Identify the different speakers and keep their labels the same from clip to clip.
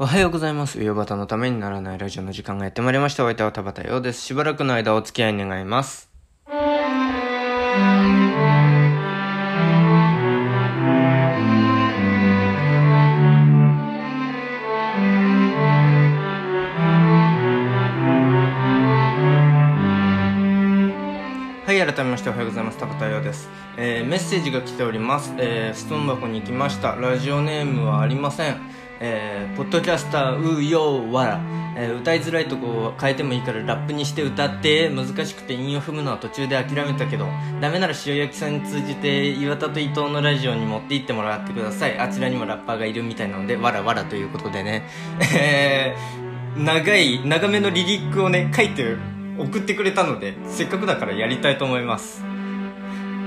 Speaker 1: おはようございます。夕方のためにならないラジオの時間がやってまいりました。お相手は田畑陽です。しばらくの間お付き合い願います。はい、改めましておはようございます。田畑陽です。えー、メッセージが来ております。えー、質問箱に行きました。ラジオネームはありません。えー、ポッドキャスター、うよわら。えー歌いづらいとこを変えてもいいからラップにして歌って難しくて韻を踏むのは途中で諦めたけどダメなら塩焼きさんに通じて岩田と伊藤のラジオに持って行ってもらってください。あちらにもラッパーがいるみたいなのでわらわらということでね。えー、長い長めのリリックをね書いて送ってくれたのでせっかくだからやりたいと思います。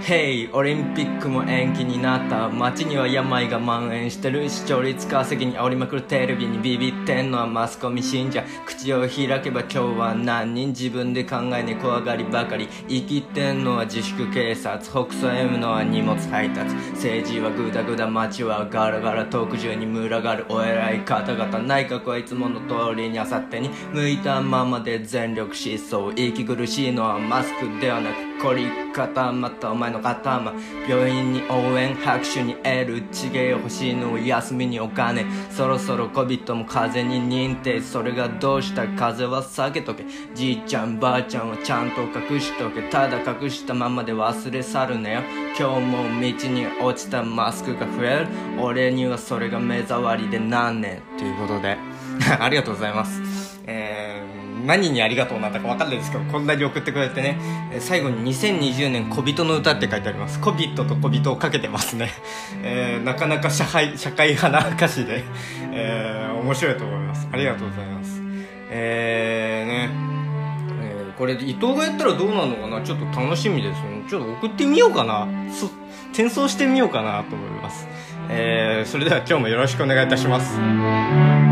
Speaker 1: Hey オリンピックも延期になった街には病が蔓延してる。視聴率稼ぎに煽りまくるテレビにビビってんのはマスコミ信者。口を開けば今日は何人自分で考えね怖がりばかり。生きてんのは自粛警察北総 M のは荷物配達。政治はグダグダ街はガラガラ特需に群がるお偉い方々内閣はいつもの通りにあさってに向いたままで全力疾走。息苦しいのはマスクではなく凝り固まったお前の頭病院に応援拍手に得る地芸欲しいの休みにお金。そろそろ COVID も風邪に認定。それがどうした風邪は避けとけ。じいちゃんばあちゃんはちゃんと隠しとけ。ただ隠したままで忘れ去るなよ。今日も道に落ちたマスクが増える。俺にはそれが目障りで何年ということで ありがとうございます。何にありがとうなんだか分かんないですけどこんなに送ってくれてね。最後に2020年小人の歌って書いてあります。小人と小人をかけてますね、えーなかなか社会社会派な歌詞で、えー面白いと思います。ありがとうございます。えーね。えーこれ伊藤がやったらどうなるのかな？ちょっと楽しみですね。ちょっと送ってみようかな。転送してみようかなと思います。えーそれでは今日もよろしくお願いいたします。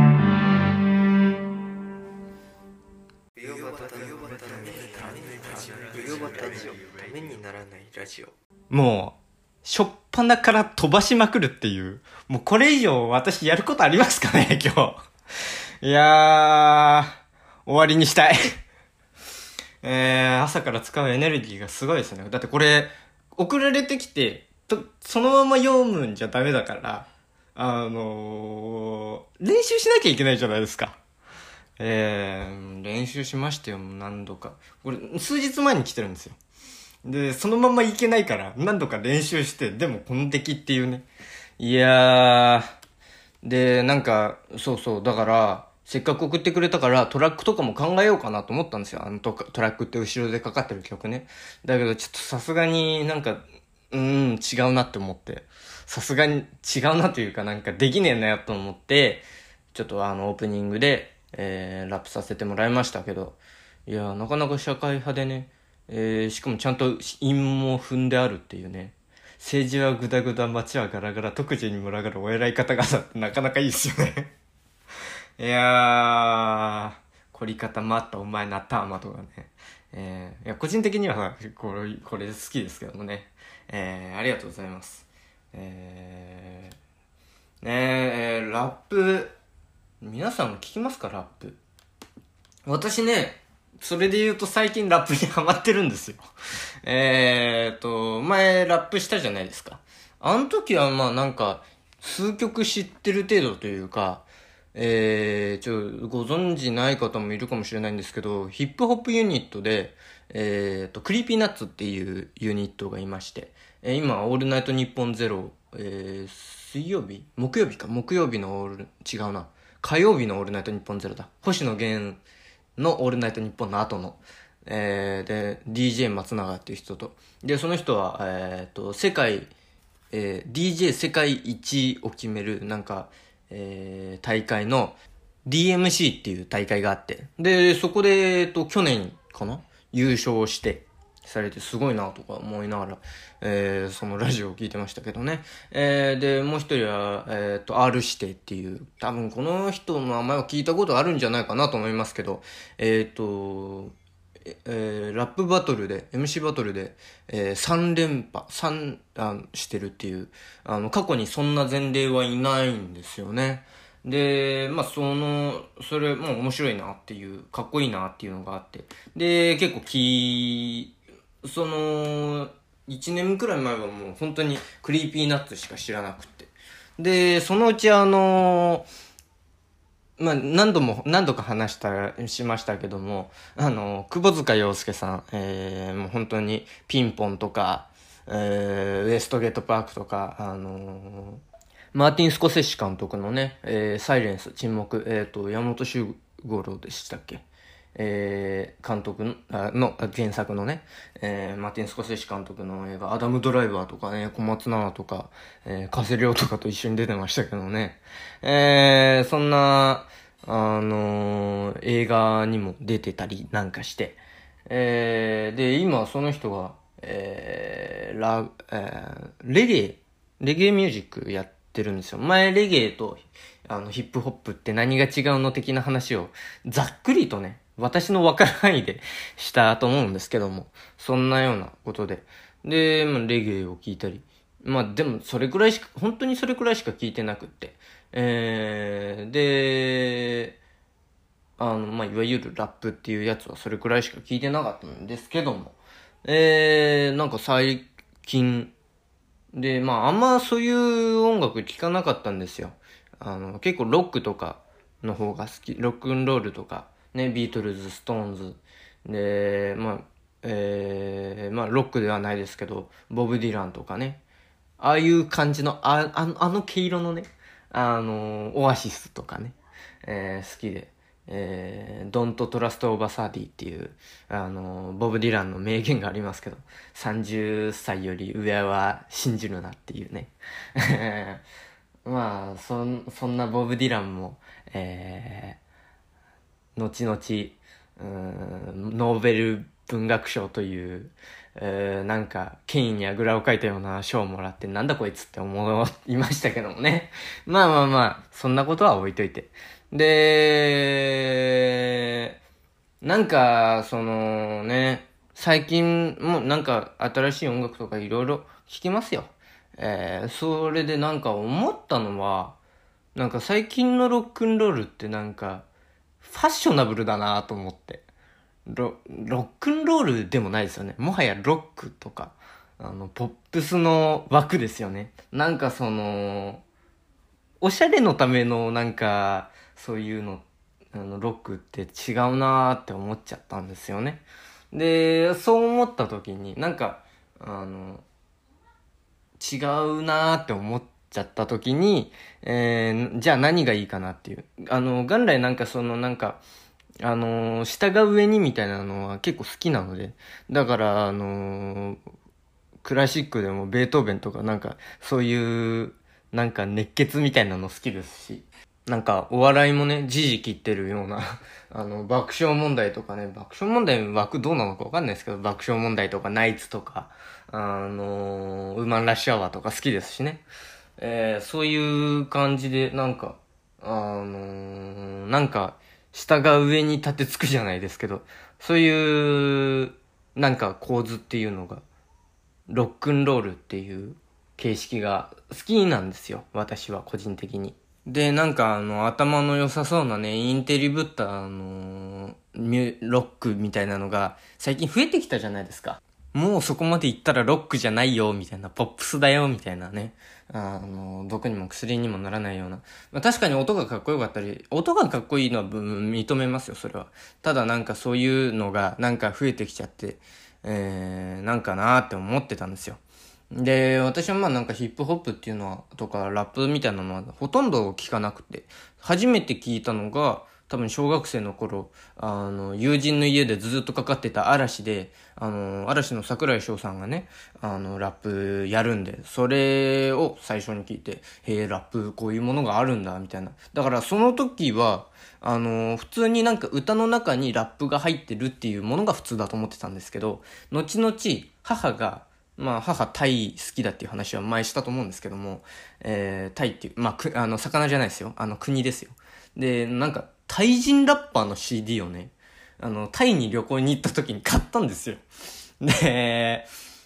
Speaker 1: もう、しょっぱなから飛ばしまくるっていう。もうこれ以上私やることありますかね、今日。いやー、終わりにしたい。えー、朝から使うエネルギーがすごいですね。だってこれ、送られてきて、と、そのまま読むんじゃダメだから、あのー、練習しなきゃいけないじゃないですか。えー、練習しましたよ、何度か。これ、数日前に来てるんですよ。で、そのままいけないから、何度か練習して、でもこの敵っていうね。いやー、で、なんか、そうそう、だから、せっかく送ってくれたから、トラックとかも考えようかなと思ったんですよ。あのトトラックって後ろでかかってる曲ね。だけど、ちょっとさすがになんか、うーん、違うなって思って。さすがに違うなというか、なんかできねえなよと思って、ちょっとあの、オープニングで、えー、ラップさせてもらいましたけど、いやー、なかなか社会派でね、えー、しかもちゃんと韻も踏んであるっていうね。政治はグダグダ、街はガラガラ、特需に群がるお偉い方々ってなかなかいいっすよね。いやー、凝り固まったお前の頭とかね。えー、いや、個人的にはこれ、これ好きですけどもね。えー、ありがとうございます。えー、ねえー、ラップ、皆さんも聞きますか、ラップ。私ね、それで言うと最近ラップにハマってるんですよ。えーと、前ラップしたじゃないですか。あの時はまあなんか、数曲知ってる程度というか、えー、ちょ、ご存知ない方もいるかもしれないんですけど、ヒップホップユニットで、えーと、クリーピーナッツっていうユニットがいまして、えー今、オールナイトニッポンゼロ、えー、水曜日？木曜日か木曜日のオール、違うな。火曜日のオールナイトニッポンゼロだ。星野源のオールナイトニッポンの後の、えー、で、DJ 松永っていう人と、で、その人は、えーと、世界、えー DJ 世界一を決める、なんか、えー大会の DMC っていう大会があって、で、そこで、えっと、去年かな？優勝して、されてすごいなとか思いながら、えーそのラジオを聞いてましたけどね。えーで、もう一人は、えっ、と、R 指定っていう、多分この人の名前を聞いたことあるんじゃないかなと思いますけど、えっ、と、えーラップバトルで、MC バトルで、え3連覇、3あしてるっていう、あの、過去にそんな前例はいないんですよね。で、まあ、その、それ、も面白いなっていう、かっこいいなっていうのがあって。で、結構き、その、1年くらい前はもう本当にクリーピーナッツしか知らなくて。で、そのうちあのまあ、何度も、何度か話した、しましたけども、あの、窪塚洋介さん、えー、もう本当にピンポンとか、えー、ウエストゲートパークとか、あのマーティン・スコセッシ監督のね、えー、サイレンス、沈黙、えっ、ー、と、山本周五郎でしたっけ？えー、監督の、の原作のね、えー、マティン・スコセッシ監督の映画、アダム・ドライバーとかね、小松菜奈とか、えー、加瀬亮とかと一緒に出てましたけどね、えー、そんな、あのー、映画にも出てたりなんかして、えー、で、今その人が、えー、ラ、えー、レゲエ、レゲエミュージックやってるんですよ。前レゲエと、あの、ヒップホップって何が違うの的な話を、ざっくりとね、私のわからないでしたと思うんですけども、そんなようなことで。で、まあ、レゲエを聞いたり。まあ、でも、それくらいしか、本当にそれくらいしか聞いてなくって。えー、で、あの、まあ、いわゆるラップっていうやつはそれくらいしか聞いてなかったんですけども、えー、なんか最近、で、まあ、あんまそういう音楽聴かなかったんですよ。あの、結構ロックとかの方が好き、ロックンロールとか、ね、ビートルズ、ストーンズ、で、まあ、えー、まあ、ロックではないですけど、ボブ・ディランとかね、ああいう感じの、あ、あの、あの毛色のね、あの、オアシスとかね、えー、好きで、えー、Don't Trust Over 30っていう、あの、ボブ・ディランの名言がありますけど、30歳より上は信じるなっていうね。まあ、そ、そんなボブ・ディランも、え、後々、うん、ノーベル文学賞という、えー、なんか、権威にあぐらをかいたような賞をもらって、なんだこいつって思いましたけどもね。まあまあまあ、そんなことは置いといて。で、なんか、そのね、最近もなんか新しい音楽とかいろいろ聴きますよ。えー、それでなんか思ったのは、なんか最近のロックンロールってなんか、ファッショナブルだなと思って。ロ、ロックンロールでもないですよね。もはやロックとか、あの、ポップスの枠ですよね。なんかその、おしゃれのためのなんか、そういうの、あの、ロックって違うなーって思っちゃったんですよね。で、そう思った時に、なんか、あの、違うなーって思ってちゃった時に、えー、じゃあ何がいいかなっていう。あの、元来なんかそのなんか、あの、下が上にみたいなのは結構好きなので、だから、あの、クラシックでもベートーベンとかなんか、そういう、なんか熱血みたいなの好きですし、なんかお笑いもね、時事切ってるような あの、爆笑問題とかね、爆笑問題枠どうなのかわかんないですけど、爆笑問題とかナイツとか、あのウーマンラッシュアワーとか好きですしね。えー、そういう感じで、なんか、あのー、なんか、下が上に立てつくじゃないですけど、そういう、なんか構図っていうのが、ロックンロールっていう形式が好きなんですよ。私は個人的に。で、なんかあの、頭の良さそうなね、インテリぶったあのー、ロックみたいなのが最近増えてきたじゃないですか。もうそこまで行ったらロックじゃないよ、みたいな、ポップスだよ、みたいなね。あの、毒にも薬にもならないような。まあ、確かに音がかっこよかったり、音がかっこいいのは認めますよ、それは。ただなんかそういうのがなんか増えてきちゃって、えー、なんかなーって思ってたんですよ。で、私はまあなんかヒップホップっていうのは、とかラップみたいなのはほとんど聞かなくて、初めて聞いたのが、多分小学生の頃、あの、友人の家でずっとかかってた嵐で、あの、嵐の桜井翔さんがね、あの、ラップやるんで、それを最初に聞いて、へえ、ラップこういうものがあるんだ、みたいな。だからその時は、あの、普通になんか歌の中にラップが入ってるっていうものが普通だと思ってたんですけど、後々母が、まあ、母、タイ好きだっていう話は前したと思うんですけども、えー、タイっていう、まあ、く、あの、魚じゃないですよ。あの、国ですよ。で、なんか、タイ人ラッパーの CD をね、あの、タイに旅行に行った時に買ったんですよ。で、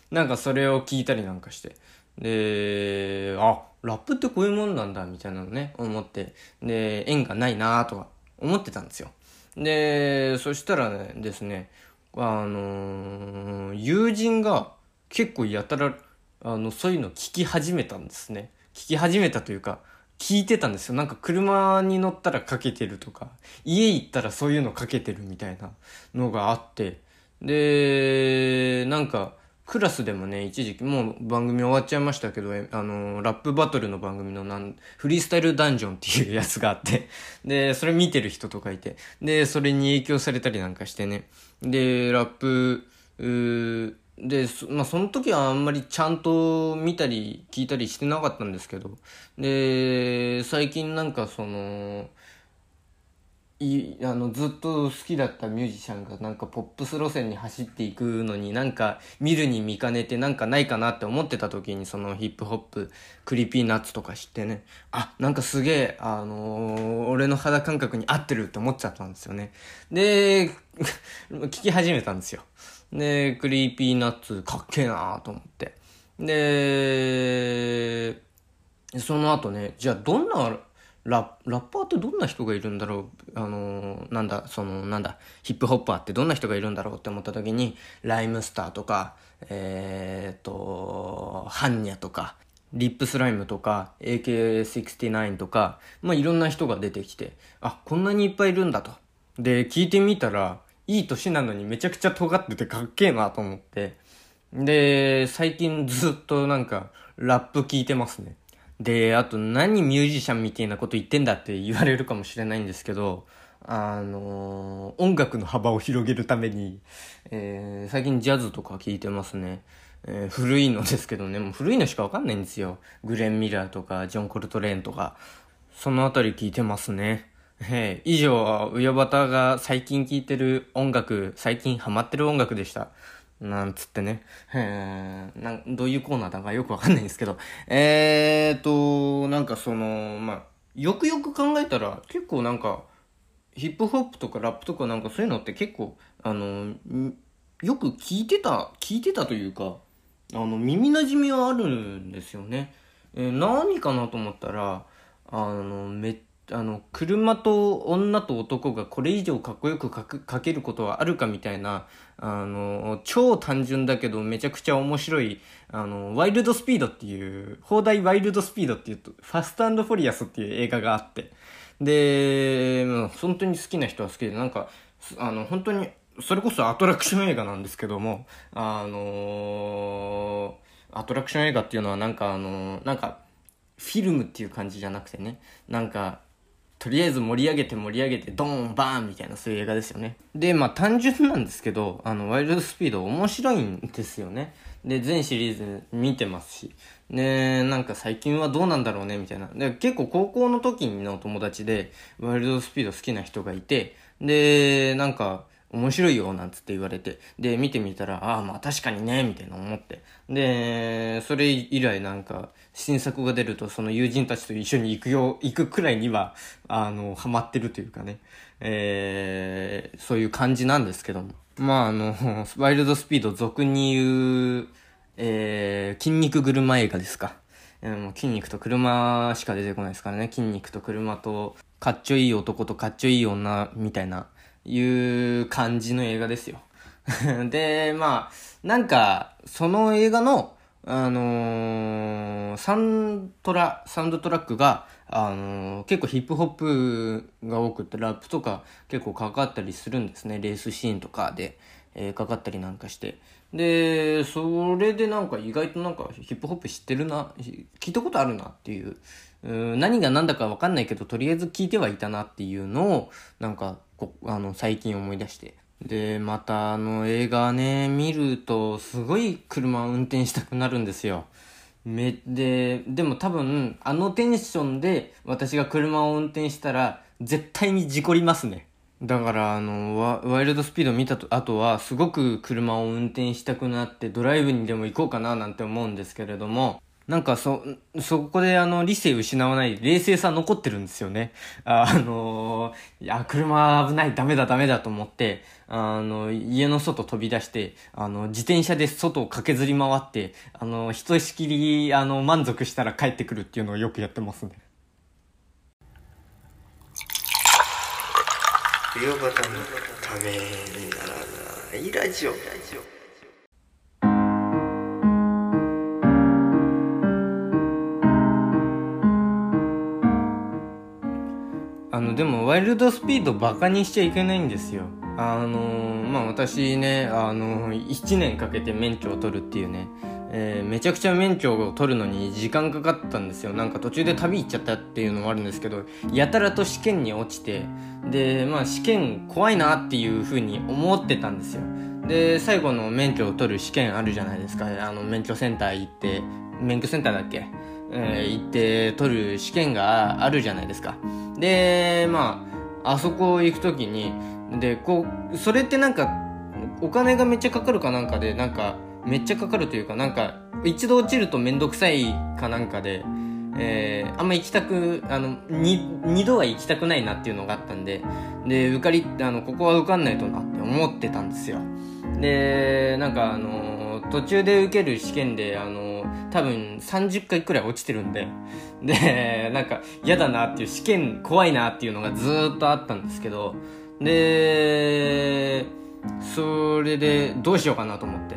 Speaker 1: なんかそれを聞いたりなんかして。で、あ、ラップってこういうもんなんだ、みたいなのね、思って。で、縁がないなとか思ってたんですよ。で、そしたらね、ですね、あのー、友人が結構やたら、あの、そういうの聞き始めたんですね。聞き始めたというか、聞いてたんですよ。なんか車に乗ったらかけてるとか、家行ったらそういうのかけてるみたいなのがあって、で、なんか、クラスでもね、一時期、もう番組終わっちゃいましたけど、あの、ラップバトルの番組のなん、フリースタイルダンジョンっていうやつがあって、で、それ見てる人とかいて、で、それに影響されたりなんかしてね、で、ラップ、うで、まあ、その時はあんまりちゃんと見たり聞いたりしてなかったんですけど、で、最近なんかその、いあのずっと好きだったミュージシャンがなんかポップス路線に走っていくのになんか見るに見かねてなんかないかなって思ってた時にそのヒップホップクリーピーナッツとか知ってね。あなんかすげえあのー、俺の肌感覚に合ってるって思っちゃったんですよね。で 聞き始めたんですよ。でクリーピーナッツかっけえなーと思ってでその後ねじゃあどんなララッパーってどんな人がいるんだろう？あのー、なんだ、その、なんだ、ヒップホッパーってどんな人がいるんだろうって思った時に、ライムスターとか、えーと、ハンニャとか、リップスライムとか、AK69 とか、まあ、いろんな人が出てきて、あ、こんなにいっぱいいるんだと。で、聞いてみたら、いい年なのにめちゃくちゃ尖っててかっけえなと思って。で、最近ずっとなんか、ラップ聞いてますね。で、あと何ミュージシャンみたいなこと言ってんだって言われるかもしれないんですけど、あのー、音楽の幅を広げるために、えー、最近ジャズとか聞いてますね。えー、古いのですけどね、もう古いのしかわかんないんですよ。グレン・ミラーとか、ジョン・コルトレーンとか、そのあたり聞いてますね。えー、以上、ウヨバタが最近聴いてる音楽、最近ハマってる音楽でした。なんつってね。えー、なんどういうコーナーだかよくわかんないんですけど。えーと、なんかその、まあ、よくよく考えたら、結構なんか、ヒップホップとかラップとかなんかそういうのって結構、あの、よく聞いてた、聞いてたというか、あの、耳馴染みはあるんですよね。えー、何かなと思ったら、あの、めっあの、車と女と男がこれ以上かっこよくかけることはあるかみたいな、あの、超単純だけどめちゃくちゃ面白い、あの、ワイルドスピードっていう、放題ワイルドスピードっていうと、ファストフォリアスっていう映画があって、で、本当に好きな人は好きで、なんか、あの、本当に、それこそアトラクション映画なんですけども、あの、アトラクション映画っていうのはなんかあの、なんか、フィルムっていう感じじゃなくてね、なんか、とりあえず盛り上げて盛り上げてドーンバーンみたいなそういう映画ですよね。で、まあ単純なんですけど、あの、ワイルドスピード面白いんですよね。で、全シリーズ見てますし。で、なんか最近はどうなんだろうねみたいな。で、結構高校の時の友達で、ワイルドスピード好きな人がいて、で、なんか、面白いよ、なんつって言われて。で、見てみたら、ああ、まあ確かにね、みたいな思って。で、それ以来なんか、新作が出るとその友人たちと一緒に行くよ、行くくらいには、あの、ハマってるというかね。えー、そういう感じなんですけども。まああの、ワイルドスピード俗に言う、えー、筋肉車映画ですか。えー、もう筋肉と車しか出てこないですからね。筋肉と車と、かっちょいい男とかっちょいい女みたいないう感じの映画ですよ。で、まあ、なんか、その映画の、あのー、サントラ、サウンドトラックが、あのー、結構ヒップホップが多くて、ラップとか結構かかったりするんですね。レースシーンとかで、えー、かかったりなんかして。で、それでなんか意外となんかヒップホップ知ってるな、聞いたことあるなっていう、う何が何だかわかんないけど、とりあえず聞いてはいたなっていうのを、なんかあの、最近思い出して。で、またあの映画ね、見るとすごい車を運転したくなるんですよ。め、で、でも多分、あのテンションで私が車を運転したら絶対に事故りますね。だからあのワ、ワイルドスピード見たと後はすごく車を運転したくなってドライブにでも行こうかななんて思うんですけれども、なんかそ、そこであの理性失わない冷静さ残ってるんですよね。あのー、いや、車危ない、ダメだダメだと思って、あの、家の外飛び出して、あの、自転車で外を駆けずり回って、あの、ひとしきり、あの、満足したら帰ってくるっていうのをよくやってますね。
Speaker 2: 冬バタのためにならないラジオ。ラジオ
Speaker 1: でも、ワイルドスピードバカにしちゃいけないんですよ。あのー、まあ、私ね、あのー、1年かけて免許を取るっていうね、えー、めちゃくちゃ免許を取るのに時間かかったんですよ。なんか途中で旅行っちゃったっていうのもあるんですけど、やたらと試験に落ちて、で、まあ試験怖いなっていう風に思ってたんですよ。で、最後の免許を取る試験あるじゃないですか。あの、免許センター行って、免許センターだっけえー、行って取る試験があるじゃないですか。で、まあ、あそこ行くときに、で、こう、それってなんか、お金がめっちゃかかるかなんかで、なんか、めっちゃかかるというか、なんか、一度落ちるとめんどくさいかなんかで、えー、あんま行きたく、あの、二度は行きたくないなっていうのがあったんで、で、受かり、あの、ここは受かんないとなって思ってたんですよ。で、なんかあの、途中で受ける試験で、あの、多分30回くらい落ちてるんで、で、なんか嫌だなっていう試験怖いなっていうのがずっとあったんですけど、で、それでどうしようかなと思って、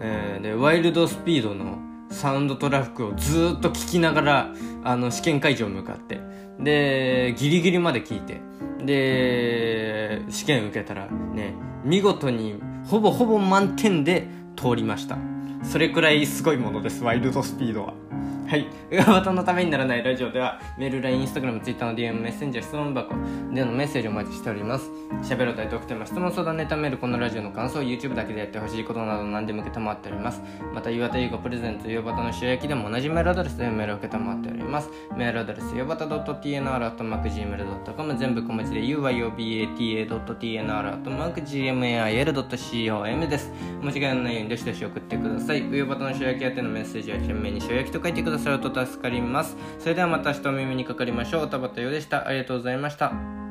Speaker 1: えー、で、ワイルドスピードのサウンドトラックをずっと聞きながら、あの、試験会場向かって、で、ギリギリまで聞いて、で、試験受けたらね、見事にほぼほぼ満点で通りました。それくらいすごいものです、ワイルドスピードは。はい。うわばたのためにならないラジオでは、メール、LINE、Instagram、Twitter の DM、メッセンジャー、質問箱でのメッセージをお待ちしております。喋ろうたいトークテーマ、質問相談ネタメール、このラジオの感想、YouTube だけでやってほしいことなど何でも受けたまっております。また、岩田優子プレゼント、ゆうばたの塩焼きでも同じメールアドレスでメールを受けたまっております。メールアドレス、ゆうばた .tnr.gmail.com、全部小文字で uyobata.tnr.gmail.com です。間違いのないようにどしどし送ってください。ゆうばたの塩焼き宛てのメッセージは、懸命に塩焼きと書いてください。さると助かります。それではまた明日お耳にかかりましょう。田畑よでした。ありがとうございました。